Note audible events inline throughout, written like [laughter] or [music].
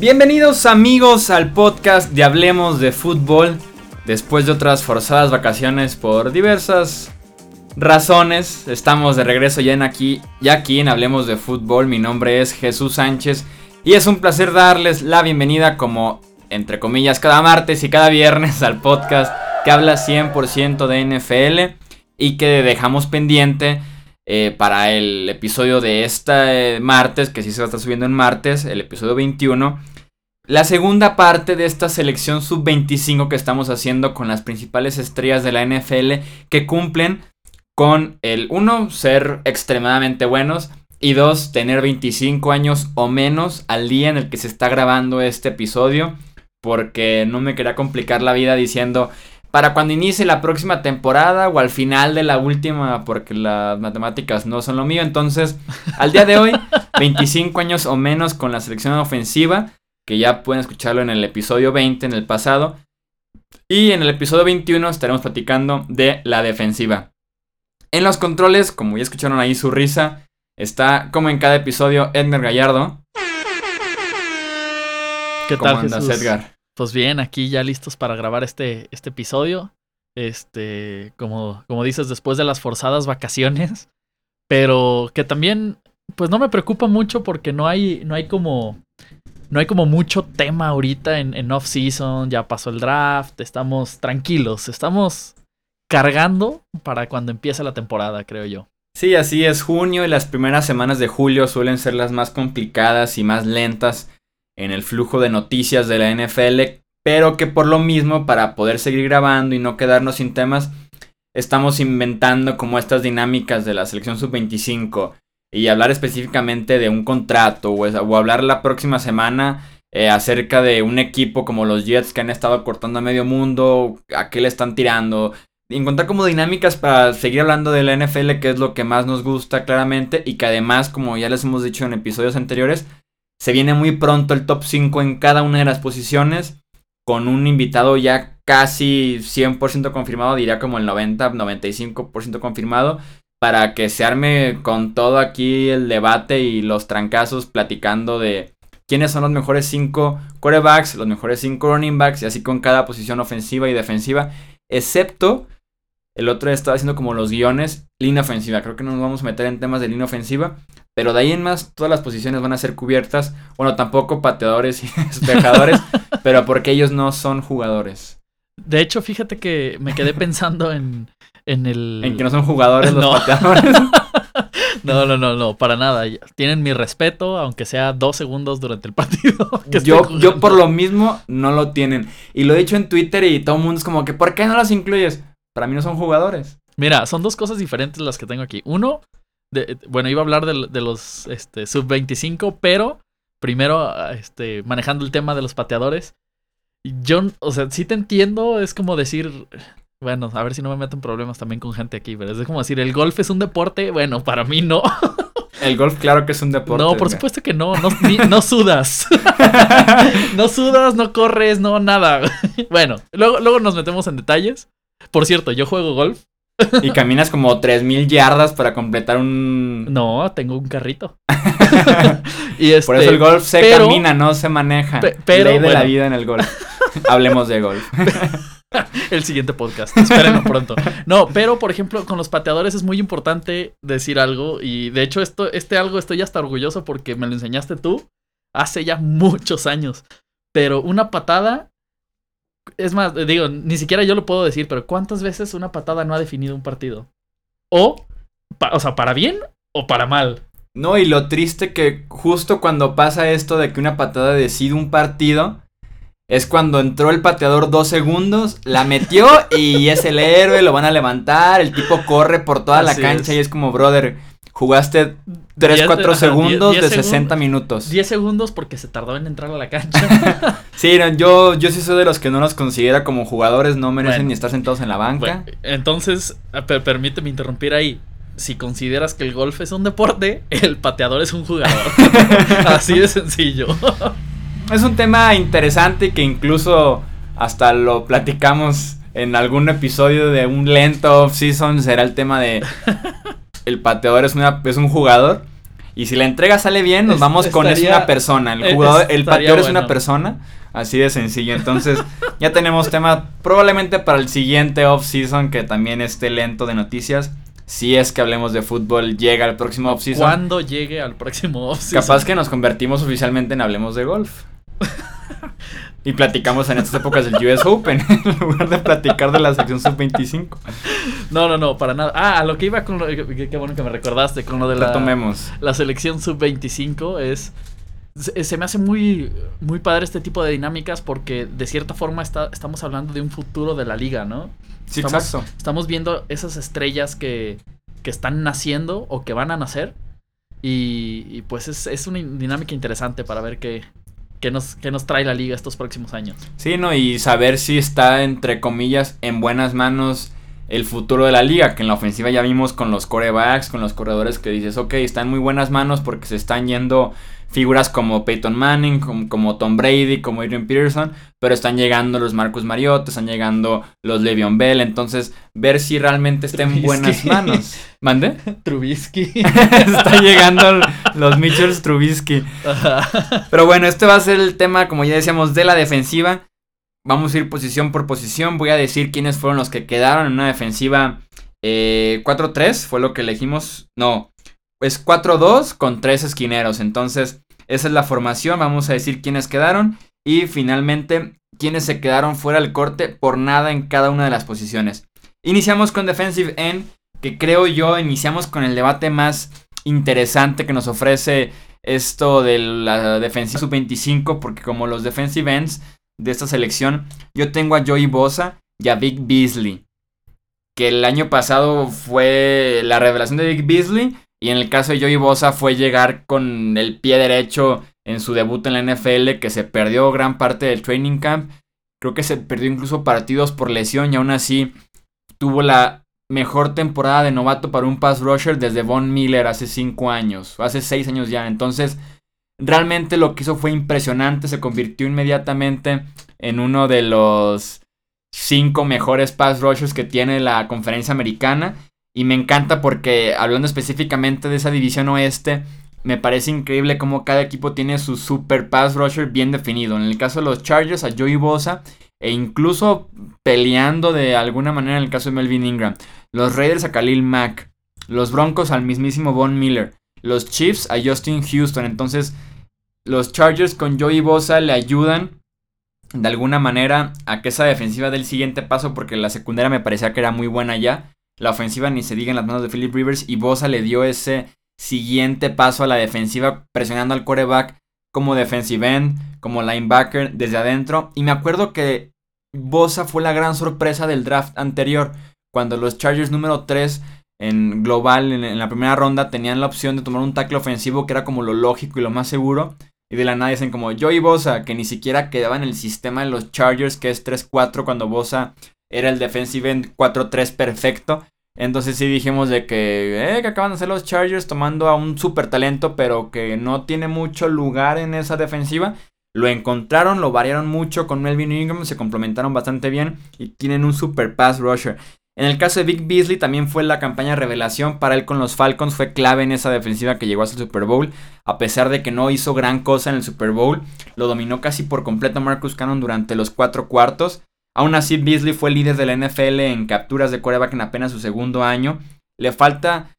Bienvenidos amigos al podcast de Hablemos de Fútbol. Después de otras forzadas vacaciones por diversas razones, estamos de regreso ya en aquí, ya aquí en Hablemos de Fútbol. Mi nombre es Jesús Sánchez y es un placer darles la bienvenida como entre comillas cada martes y cada viernes al podcast que habla 100% de NFL y que dejamos pendiente eh, para el episodio de este martes, que sí se va a estar subiendo en martes, el episodio 21. La segunda parte de esta selección sub-25 que estamos haciendo con las principales estrellas de la NFL que cumplen con el 1 ser extremadamente buenos y 2 tener 25 años o menos al día en el que se está grabando este episodio porque no me quería complicar la vida diciendo para cuando inicie la próxima temporada o al final de la última, porque las matemáticas no son lo mío. Entonces, al día de hoy, [laughs] 25 años o menos con la selección ofensiva, que ya pueden escucharlo en el episodio 20, en el pasado. Y en el episodio 21 estaremos platicando de la defensiva. En los controles, como ya escucharon ahí su risa, está como en cada episodio Edgar Gallardo. ¿Qué tal, Edgar? Pues bien, aquí ya listos para grabar este, este episodio. Este, como, como dices, después de las forzadas vacaciones. Pero que también, pues no me preocupa mucho porque no hay, no hay como. No hay como mucho tema ahorita en, en off-season. Ya pasó el draft. Estamos tranquilos. Estamos cargando para cuando empiece la temporada, creo yo. Sí, así es. Junio y las primeras semanas de julio suelen ser las más complicadas y más lentas en el flujo de noticias de la NFL, pero que por lo mismo, para poder seguir grabando y no quedarnos sin temas, estamos inventando como estas dinámicas de la selección sub-25 y hablar específicamente de un contrato o, hablar la próxima semana eh, acerca de un equipo como los Jets que han estado cortando a medio mundo, a qué le están tirando. Encontrar como dinámicas para seguir hablando de la NFL, que es lo que más nos gusta claramente y que además, como ya les hemos dicho en episodios anteriores, se viene muy pronto el top 5 en cada una de las posiciones. Con un invitado ya casi 100% confirmado, diría como el 90-95% confirmado. Para que se arme con todo aquí el debate y los trancazos platicando de quiénes son los mejores 5 quarterbacks, los mejores 5 running backs y así con cada posición ofensiva y defensiva. Excepto el otro estaba haciendo como los guiones, línea ofensiva. Creo que no nos vamos a meter en temas de línea ofensiva. Pero de ahí en más, todas las posiciones van a ser cubiertas. Bueno, tampoco pateadores y [laughs] despejadores, pero porque ellos no son jugadores. De hecho, fíjate que me quedé pensando en, en el. En que no son jugadores los [laughs] pateadores. [laughs] no, no, no, no, para nada. Tienen mi respeto, aunque sea dos segundos durante el partido. yo, yo por lo mismo no lo tienen. Y lo he dicho en Twitter y todo el mundo es como que, ¿por qué no los incluyes? Para mí no son jugadores. Mira, son dos cosas diferentes las que tengo aquí. Uno, bueno, iba a hablar de, los este, sub-25, pero primero este, manejando el tema de los pateadores. Yo, o sea, sí te entiendo, es como decir, bueno, a ver si no me meto en problemas también con gente aquí, pero es como decir, el golf es un deporte, bueno, para mí no. [laughs] El golf, claro que es un deporte. No, por supuesto que no, no, no sudas. [laughs] no sudas, no corres, no nada. [laughs] bueno, luego, luego nos metemos en detalles. Por cierto, yo juego golf. [laughs] Y caminas como 3000 yardas para completar un. No, tengo un carrito. [laughs] y Por eso el golf se camina, no se maneja. pero, Ley de la vida en el golf. [laughs] Hablemos de golf. el siguiente podcast. Espérenlo pronto. No, pero por ejemplo, con los pateadores es muy importante decir algo. Y de hecho, esto, este algo estoy hasta orgulloso porque me lo enseñaste tú hace ya muchos años. Pero una patada es más, digo, ni siquiera yo lo puedo decir, pero ¿cuántas veces una patada no ha definido un partido? O, o sea, para bien o para mal. No, y lo triste que justo cuando pasa esto de que una patada decide un partido, es cuando entró el pateador dos segundos, la metió y es el héroe, lo van a levantar, el tipo corre por toda la cancha y es como, brother, Jugaste 3, 4 segundos de 60 minutos. 10 segundos porque se tardó en entrar a la cancha. [laughs] sí, yo, yo sí soy de los que no nos considera como jugadores, no merecen ni estar sentados en la banca. entonces, permíteme interrumpir ahí. Si consideras que el golf es un deporte, el pateador es un jugador. [laughs] Así de sencillo. es un tema interesante que incluso hasta lo platicamos en algún episodio de un lento off-season será el tema de el pateador es, una, es un jugador. Y si la entrega sale bien, nos vamos con es una persona. El jugador, el pateador es una persona. Así de sencillo. Entonces, [laughs] ya tenemos tema probablemente para el siguiente off-season que también esté lento de noticias. Si es que hablemos de fútbol, llega el próximo off-season. Cuando llegue al próximo off-season. Capaz que nos convertimos oficialmente en Hablemos de Golf. [laughs] y platicamos en estas épocas del US Open [laughs] en lugar de platicar de la sección sub-25. No, no, no, para nada. Ah, a lo que iba con lo, qué, bueno que me recordaste con lo de la tomemos. la selección sub-25 es se, me hace muy muy padre este tipo de dinámicas porque de cierta forma está, estamos hablando de un futuro de la liga, ¿no? Sí, estamos, exacto. Estamos viendo esas estrellas que, que están naciendo o que van a nacer y, pues es, es, una dinámica interesante para ver qué, que nos, que nos trae la liga estos próximos años. Sí, ¿no? Y saber si está, entre comillas, en buenas manos el futuro de la liga, que en la ofensiva ya vimos con los corebacks, con los corredores que dices, ok, está en muy buenas manos porque se están yendo figuras como Peyton Manning, como, Tom Brady, como Adrian Peterson, pero están llegando los Marcus Mariota, están llegando los Le'Veon Bell, entonces ver si realmente está en buenas manos. [laughs] ¿Mande? Trubisky. [laughs] está llegando los Mitchells Trubisky. Pero bueno, este va a ser el tema, como ya decíamos, de la defensiva. Vamos a ir posición por posición. Voy a decir quiénes fueron los que quedaron en una defensiva eh, 4-3, fue lo que elegimos. No, es 4-2 con 3 esquineros. Entonces, esa es la formación. Vamos a decir quiénes quedaron. Y finalmente, quiénes se quedaron fuera del corte por nada en cada una de las posiciones. Iniciamos con Defensive End, que creo yo iniciamos con el debate más interesante que nos ofrece esto de la defensiva sub-25, porque como los defensive ends de esta selección, yo tengo a Joey Bosa y a Vic Beasley, que el año pasado fue la revelación de Vic Beasley, y en el caso de Joey Bosa fue llegar con el pie derecho en su debut en la NFL, que se perdió gran parte del training camp. Creo que se perdió incluso partidos por lesión y aún así tuvo la mejor temporada de novato para un pass rusher desde Von Miller hace 5 años, hace 6 años ya. Entonces, realmente lo que hizo fue impresionante, se convirtió inmediatamente en uno de los 5 mejores pass rushers que tiene la conferencia americana y me encanta porque hablando específicamente de esa división oeste, me parece increíble cómo cada equipo tiene su super pass rusher bien definido. En el caso de los Chargers, a Joey Bosa, e incluso peleando de alguna manera en el caso de Melvin Ingram. Los Raiders a Khalil Mack. Los Broncos al mismísimo Von Miller. Los Chiefs a Justin Houston. Entonces, los Chargers con Joey Bosa le ayudan de alguna manera a que esa defensiva dé el siguiente paso porque la secundaria me parecía que era muy buena ya. La ofensiva ni se diga en las manos de Philip Rivers y Bosa le dio ese siguiente paso a la defensiva presionando al quarterback como defensive end, como linebacker desde adentro. Y me acuerdo que Bosa fue la gran sorpresa del draft anterior, cuando los Chargers número 3 en global en, la primera ronda tenían la opción de tomar un tackle ofensivo que era como lo lógico y lo más seguro. Y de la nada dicen como Joey Bosa, que ni siquiera quedaba en el sistema de los Chargers, que es 3-4 cuando Bosa era el defensive end 4-3 perfecto. Entonces sí dijimos de que, eh, que acaban de hacer los Chargers tomando a un super talento, pero que no tiene mucho lugar en esa defensiva. Lo encontraron, lo variaron mucho con Melvin Ingram, se complementaron bastante bien y tienen un super pass rusher. En el caso de Vic Beasley también fue la campaña revelación para él con los Falcons, fue clave en esa defensiva que llegó hasta el Super Bowl, a pesar de que no hizo gran cosa en el Super Bowl, lo dominó casi por completo Marcus Cannon durante los cuatro cuartos. Aún así, Beasley fue líder de la NFL en capturas de quarterback en apenas su segundo año. Le falta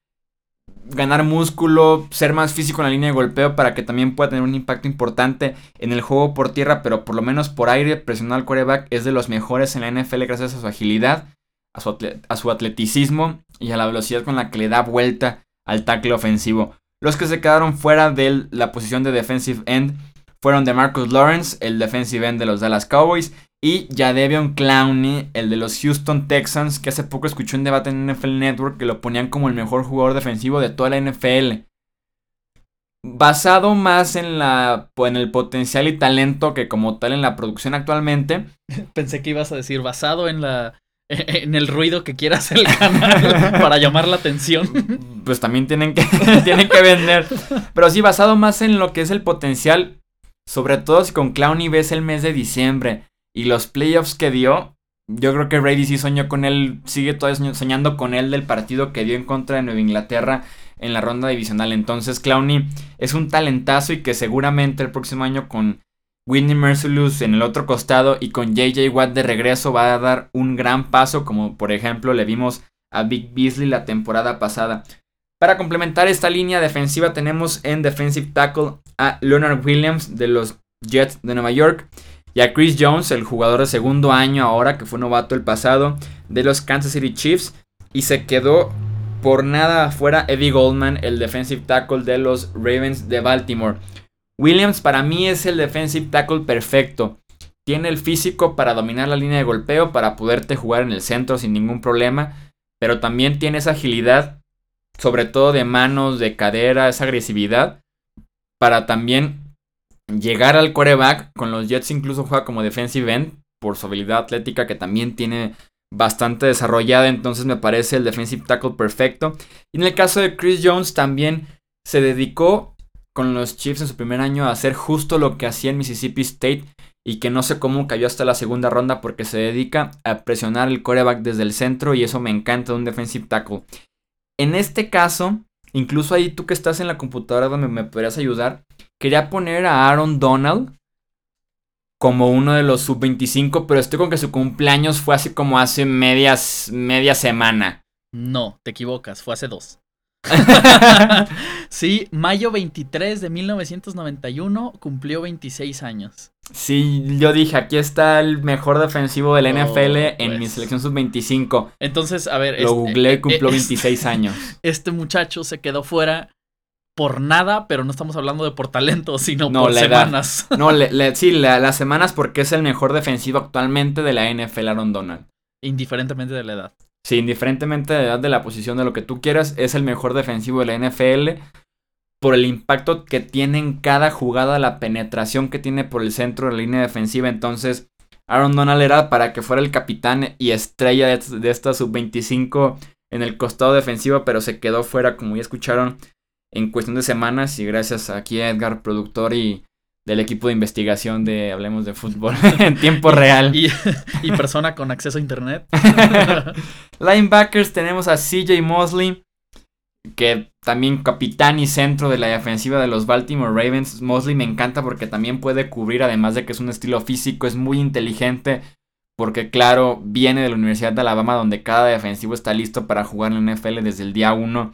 ganar músculo, ser más físico en la línea de golpeo para que también pueda tener un impacto importante en el juego por tierra, pero por lo menos por aire, presionar al quarterback es de los mejores en la NFL gracias a su agilidad, a su, a su atleticismo y a la velocidad con la que le da vuelta al tackle ofensivo. Los que se quedaron fuera de la posición de defensive end fueron de Marcus Lawrence, el defensive end de los Dallas Cowboys, y Jadevion Clowney, el de los Houston Texans, que hace poco escuché un debate en NFL Network que lo ponían como el mejor jugador defensivo de toda la NFL. Basado más en, la, en el potencial y talento que como tal en la producción actualmente. [laughs] Pensé que ibas a decir basado en la [laughs] en el ruido que quiera hacer el canal [laughs] para llamar la atención. Pues también tienen que, tienen que vender. Pero sí, basado más en lo que es el potencial. Sobre todo si con Clowney ves el mes de diciembre y los playoffs que dio, yo creo que Brady sí soñó con él, sigue todavía soñando con él del partido que dio en contra de Nueva Inglaterra en la ronda divisional. Entonces Clowney es un talentazo y que seguramente el próximo año con Whitney Mercilus en el otro costado y con JJ Watt de regreso va a dar un gran paso como por ejemplo le vimos a Big Beasley la temporada pasada. Para complementar esta línea defensiva tenemos en defensive tackle a Leonard Williams de los Jets de Nueva York y a Chris Jones, el jugador de segundo año ahora que fue novato el pasado de los Kansas City Chiefs y se quedó por nada afuera Eddie Goldman, el defensive tackle de los Ravens de Baltimore. Williams para mí es el defensive tackle perfecto. Tiene el físico para dominar la línea de golpeo, para poderte jugar en el centro sin ningún problema, pero también tiene esa agilidad, sobre todo de manos, de cadera, esa agresividad, para también llegar al coreback. Con los Jets incluso juega como defensive end, por su habilidad atlética que también tiene bastante desarrollada, entonces me parece el defensive tackle perfecto. Y en el caso de Chris Jones también se dedicó con los Chiefs en su primer año a hacer justo lo que hacía en Mississippi State y que no sé cómo cayó hasta la segunda ronda porque se dedica a presionar el coreback desde el centro y eso me encanta de un defensive tackle. En este caso, incluso ahí tú que estás en la computadora donde me podrías ayudar, quería poner a Aaron Donald como uno de los sub-25, pero estoy con que su cumpleaños fue así como hace medias, media semana. No, te equivocas, fue hace dos. [laughs] sí, mayo 23 de 1991 cumplió 26 años. Sí, yo dije, aquí está el mejor defensivo del NFL en mi pues. selección sub-25. Entonces, a ver... Lo googleé y eh, cumplió 26 eh, [laughs] años. Este muchacho se quedó fuera por nada, pero no estamos hablando de por talento, sino por semanas. [laughs] No, le, sí, las semanas porque es el mejor defensivo actualmente de la NFL, Aaron Donald. Indiferentemente de la edad. Sí, indiferentemente de la edad, de la posición, de lo que tú quieras, es el mejor defensivo de la NFL por el impacto que tiene en cada jugada, la penetración que tiene por el centro de la línea defensiva. Entonces, Aaron Donald era para que fuera el capitán y estrella de, de esta sub-25 en el costado defensivo, pero se quedó fuera, como ya escucharon, en cuestión de semanas y gracias aquí a Edgar, productor y del equipo de investigación de Hablemos de Fútbol [laughs] en tiempo real. Y, persona con acceso a internet. [laughs] Linebackers tenemos a CJ Mosley, que también capitán y centro de la defensiva de los Baltimore Ravens. Mosley me encanta porque también puede cubrir, además de que es un estilo físico, es muy inteligente. Porque claro, viene de la Universidad de Alabama donde cada defensivo está listo para jugar en la NFL desde el día 1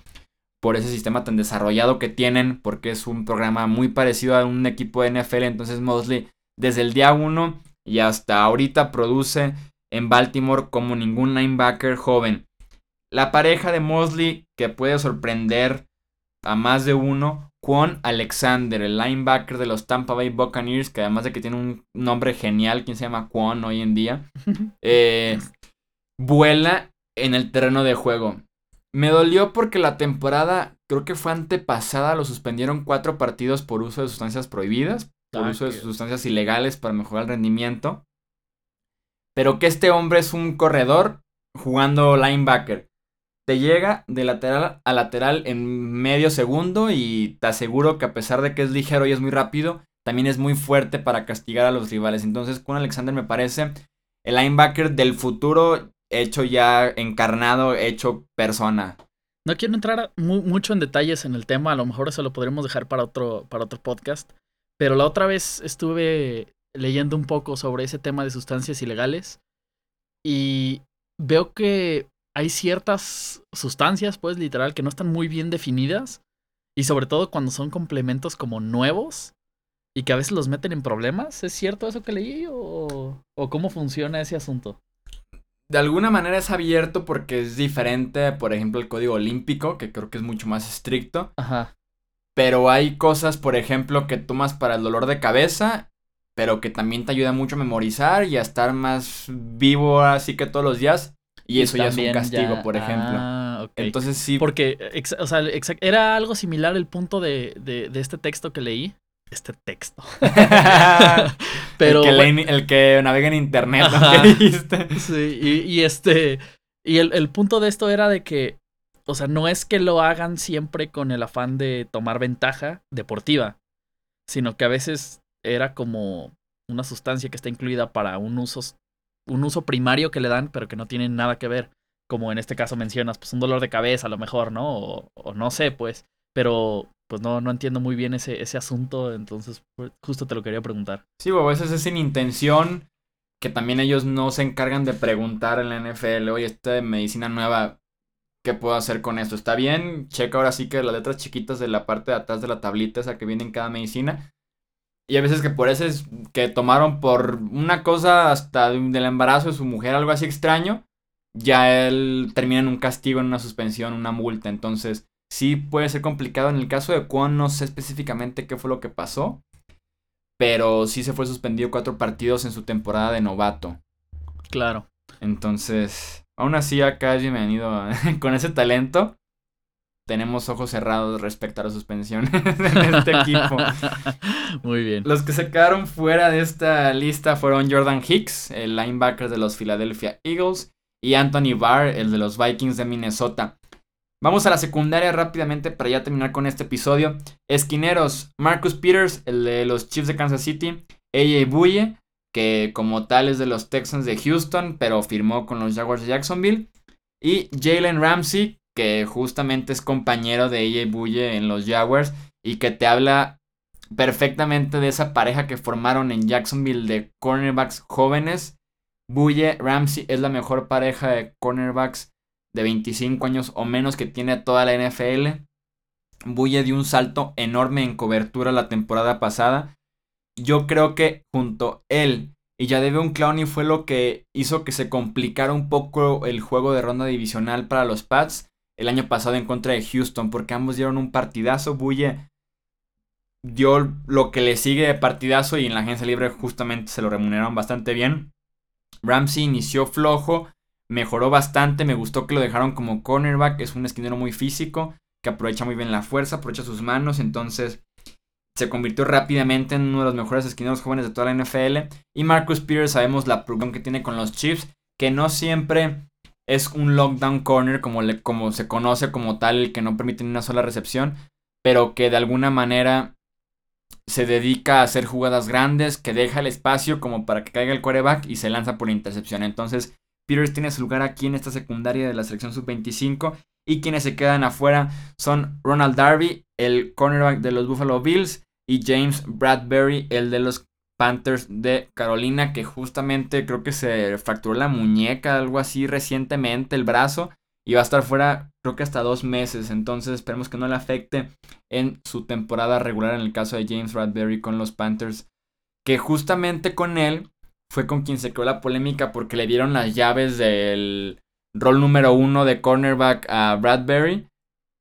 por ese sistema tan desarrollado que tienen, porque es un programa muy parecido a un equipo de NFL, entonces Mosley desde el día 1 y hasta ahorita produce en Baltimore como ningún linebacker joven. La pareja de Mosley que puede sorprender a más de uno, Quan Alexander, el linebacker de los Tampa Bay Buccaneers, que además de que tiene un nombre genial, quien se llama Quan hoy en día, [laughs] eh, vuela en el terreno de juego. Me dolió porque la temporada, creo que fue antepasada, lo suspendieron cuatro partidos por uso de sustancias prohibidas, por ah, uso de sustancias ilegales para mejorar el rendimiento. Pero que este hombre es un corredor jugando linebacker. Te llega de lateral a lateral en medio segundo y te aseguro que a pesar de que es ligero y es muy rápido, también es muy fuerte para castigar a los rivales. Entonces, con Alexander me parece el linebacker del futuro hecho ya encarnado, hecho persona. No quiero entrar mucho en detalles en el tema, a lo mejor eso lo podremos dejar para otro, para otro podcast, pero la otra vez estuve leyendo un poco sobre ese tema de sustancias ilegales y veo que hay ciertas sustancias, pues literal, que no están muy bien definidas y sobre todo cuando son complementos como nuevos y que a veces los meten en problemas. ¿Es cierto eso que leí o, o cómo funciona ese asunto? de alguna manera es abierto porque es diferente, por ejemplo, el código olímpico, que creo que es mucho más estricto. Ajá. Pero hay cosas, por ejemplo, que tomas para el dolor de cabeza, pero que también te ayuda mucho a memorizar y a estar más vivo así que todos los días. Y, eso ya es un castigo, por ejemplo. Ah, Entonces sí. Porque, o sea, era algo similar el punto de, de, de este texto que leí este texto. [laughs] [laughs] Pero, el, que navega en internet, [laughs] Sí, y, este. Y el, punto de esto era de que. O sea, no es que lo hagan siempre con el afán de tomar ventaja deportiva. Sino que a veces era como una sustancia que está incluida para un uso un uso primario que le dan, pero que no tiene nada que ver. Como en este caso mencionas, pues un dolor de cabeza a lo mejor, ¿no? O, no sé, pues. Pero pues no, no entiendo muy bien ese, ese asunto, entonces pues, justo te lo quería preguntar. Sí, o a veces es sin intención que también ellos no se encargan de preguntar en la NFL, oye, esta medicina nueva, ¿qué puedo hacer con esto? ¿Está bien? Checa ahora sí que las letras chiquitas de la parte de atrás de la tablita esa que viene en cada medicina. Y a veces que por eso es que tomaron por una cosa hasta del embarazo de su mujer, algo así extraño, ya él termina en un castigo, en una suspensión, una multa. Entonces, sí puede ser complicado. En el caso de Kwon, no sé específicamente qué fue lo que pasó. Pero sí se fue suspendido cuatro partidos en su temporada de novato. Claro. Entonces, aún así acá es bienvenido [laughs] con ese talento tenemos ojos cerrados respecto a la suspensión [laughs] de este equipo. [laughs] Muy bien. Los que se quedaron fuera de esta lista fueron Jordan Hicks, el linebacker de los Philadelphia Eagles, y Anthony Barr, el de los Vikings de Minnesota. Vamos a la secundaria rápidamente para ya terminar con este episodio. Esquineros, Marcus Peters, el de los Chiefs de Kansas City, AJ Buye, que como tal es de los Texans de Houston, pero firmó con los Jaguars de Jacksonville, y Jalen Ramsey, que justamente es compañero de y Bulle en los Jaguars y que te habla perfectamente de esa pareja que formaron en Jacksonville de cornerbacks jóvenes. Bulle Ramsey es la mejor pareja de cornerbacks de 25 años o menos que tiene toda la NFL. Bulle dio un salto enorme en cobertura la temporada pasada. Yo creo que junto él y ya un Clowney fue lo que hizo que se complicara un poco el juego de ronda divisional para los Pats el año pasado en contra de Houston, porque ambos dieron un partidazo. Bulle dio lo que le sigue de partidazo y en la agencia libre justamente se lo remuneraron bastante bien. Ramsey inició flojo, mejoró bastante, me gustó que lo dejaron como cornerback, es un esquinero muy físico, que aprovecha muy bien la fuerza, aprovecha sus manos, entonces se convirtió rápidamente en uno de los mejores esquineros jóvenes de toda la NFL. Y Marcus Peters sabemos la producción que tiene con los Chiefs, que no siempre es un lockdown corner como, le, como se conoce como tal, el que no permite ni una sola recepción, pero que de alguna manera se dedica a hacer jugadas grandes, que deja el espacio como para que caiga el quarterback y se lanza por intercepción. Entonces, Peters tiene su lugar aquí en esta secundaria de la selección sub-25 y quienes se quedan afuera son Ronald Darby, el cornerback de los Buffalo Bills, y James Bradbury, el de los Panthers de Carolina, que justamente creo que se fracturó la muñeca, algo así recientemente, el brazo, y va a estar fuera creo que hasta dos meses, entonces esperemos que no le afecte en su temporada regular en el caso de James Bradbury con los Panthers, que justamente con él fue con quien se creó la polémica porque le dieron las llaves del rol número uno de cornerback a Bradbury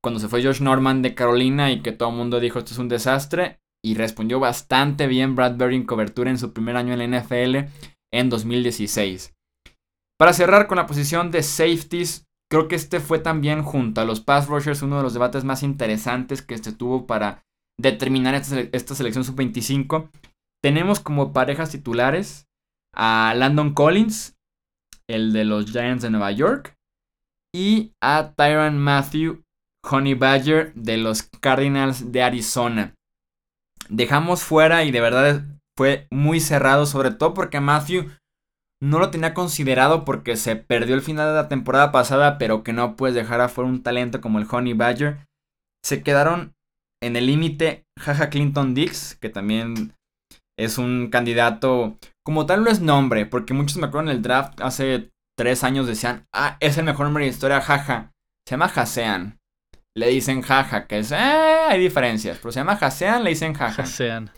cuando se fue Josh Norman de Carolina y que todo el mundo dijo esto es un desastre y respondió bastante bien Bradbury en cobertura en su primer año en la NFL en 2016. Para cerrar con la posición de safeties, creo que este fue también junto a los pass rushers uno de los debates más interesantes que se tuvo para determinar esta, selección sub-25. Tenemos como parejas titulares a Landon Collins, el de los Giants de Nueva York, y a Tyron Matthew Honey Badger de los Cardinals de Arizona dejamos fuera y de verdad fue muy cerrado, sobre todo porque Matthew no lo tenía considerado porque se perdió el final de la temporada pasada, pero que no puedes dejar afuera un talento como el Honey Badger. Se quedaron en el límite Jaja Clinton Dix, que también es un candidato, como tal no es nombre, porque muchos me acuerdo en el draft hace tres años decían, ah, es el mejor nombre de historia, jaja. Se llama Hasean le dicen jaja, que es, eh, hay diferencias, pero se llama Hasean, le dicen jaja. Hasean.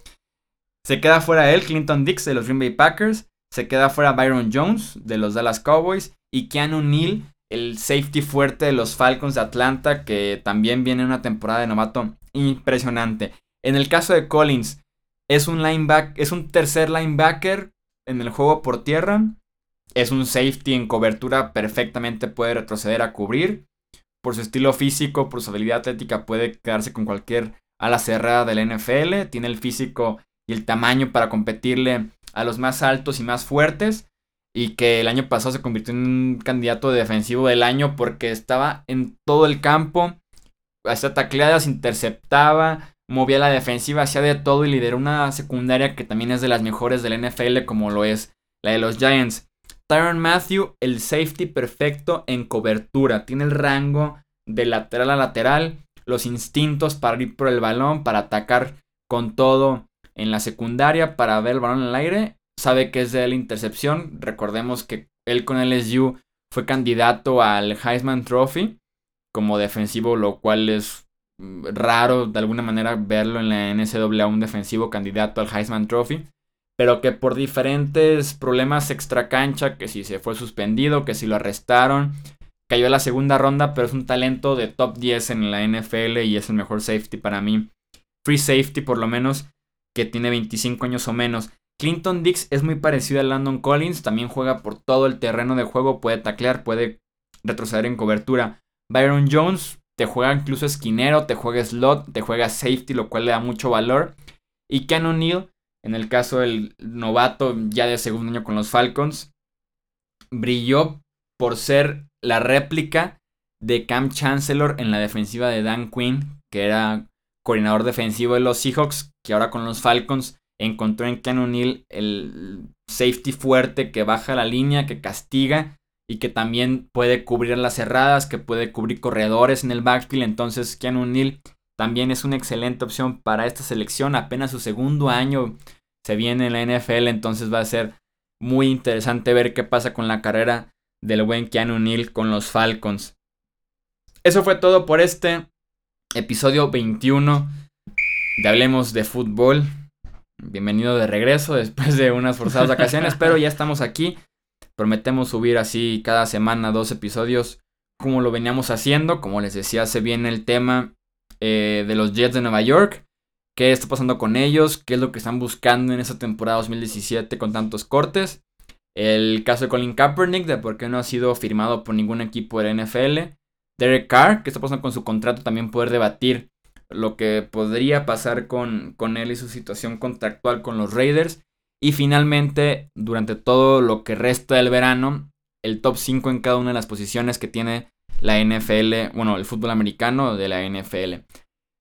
Se queda fuera él, Clinton Dix de los Green Bay Packers, se queda fuera Byron Jones de los Dallas Cowboys y Keanu Neal, el safety fuerte de los Falcons de Atlanta, que también viene una temporada de novato impresionante. En el caso de Collins, es un linebacker, es un tercer linebacker en el juego por tierra. Es un safety en cobertura, perfectamente puede retroceder a cubrir por su estilo físico, por su habilidad atlética, puede quedarse con cualquier ala cerrada del NFL. Tiene el físico y el tamaño para competirle a los más altos y más fuertes. Y que el año pasado se convirtió en un candidato defensivo del año porque estaba en todo el campo. Hacía tacleadas, interceptaba, movía la defensiva, hacía de todo y lideró una secundaria que también es de las mejores del NFL como lo es la de los Giants. Tyron Matthew, el safety perfecto en cobertura. Tiene el rango de lateral a lateral, los instintos para ir por el balón, para atacar con todo en la secundaria, para ver el balón en el aire. Sabe que es de la intercepción. Recordemos que él con LSU fue candidato al Heisman Trophy como defensivo, lo cual es mm, raro de alguna manera verlo en la NCAA un defensivo candidato al Heisman Trophy pero que por diferentes problemas extra cancha, que si se fue suspendido, que si lo arrestaron, cayó a la segunda ronda, pero es un talento de top 10 en la NFL y es el mejor safety para mí. Free safety por lo menos, que tiene 25 años o menos. Clinton Dix es muy parecido a Landon Collins, también juega por todo el terreno de juego, puede taclear, puede retroceder en cobertura. Byron Jones te juega incluso esquinero, te juega slot, te juega safety, lo cual le da mucho valor. Y Ken O'Neill en el caso del novato ya de segundo año con los Falcons, brilló por ser la réplica de Cam Chancellor en la defensiva de Dan Quinn, que era coordinador defensivo de los Seahawks, que ahora con los Falcons encontró en Ken O'Neill el safety fuerte que baja la línea, que castiga y que también puede cubrir las cerradas, que puede cubrir corredores en el backfield. Entonces, Ken O'Neill también es una excelente opción para esta selección. Apenas su segundo año se viene en la NFL, entonces va a ser muy interesante ver qué pasa con la carrera del buen Keanu Neal con los Falcons. Eso fue todo por este episodio 21 de Hablemos de Fútbol. Bienvenido de regreso después de unas forzadas vacaciones, pero ya estamos aquí. Prometemos subir así cada semana dos episodios como lo veníamos haciendo. Como les decía, se viene el tema eh, de los Jets de Nueva York qué está pasando con ellos, qué es lo que están buscando en esa temporada 2017 con tantos cortes. El caso de Colin Kaepernick, de por qué no ha sido firmado por ningún equipo de la NFL. Derek Carr, qué está pasando con su contrato, también poder debatir lo que podría pasar con, con él y su situación contractual con los Raiders. Y finalmente, durante todo lo que resta del verano, el top 5 en cada una de las posiciones que tiene la NFL, bueno, el fútbol americano de la NFL.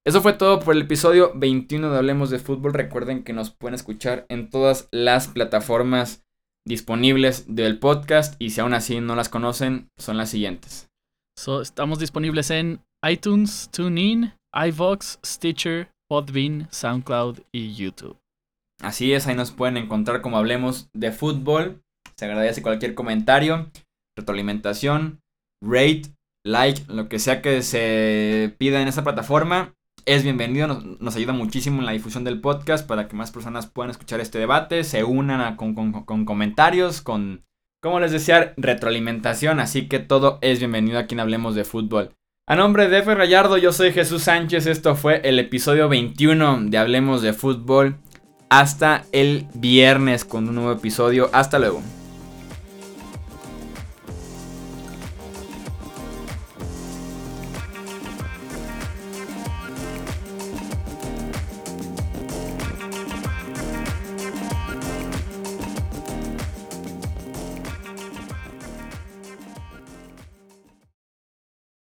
Eso fue todo por el episodio 21 de Hablemos de Fútbol. Recuerden que nos pueden escuchar en todas las plataformas disponibles del podcast y si aún así no las conocen, son las siguientes. estamos disponibles en iTunes, TuneIn, iVox, Stitcher, Podbean, SoundCloud y YouTube. Así es, ahí nos pueden encontrar como Hablemos de Fútbol. Se agradece cualquier comentario, retroalimentación, rate, like, lo que sea que se pida en esa plataforma es bienvenido, nos, ayuda muchísimo en la difusión del podcast para que más personas puedan escuchar este debate, se unan con, comentarios, con, como les decía, retroalimentación, así que todo es bienvenido aquí en Hablemos de Fútbol. A nombre de F. Rayardo, yo soy Jesús Sánchez, esto fue el episodio 21 de Hablemos de Fútbol. Hasta el viernes con un nuevo episodio, hasta luego.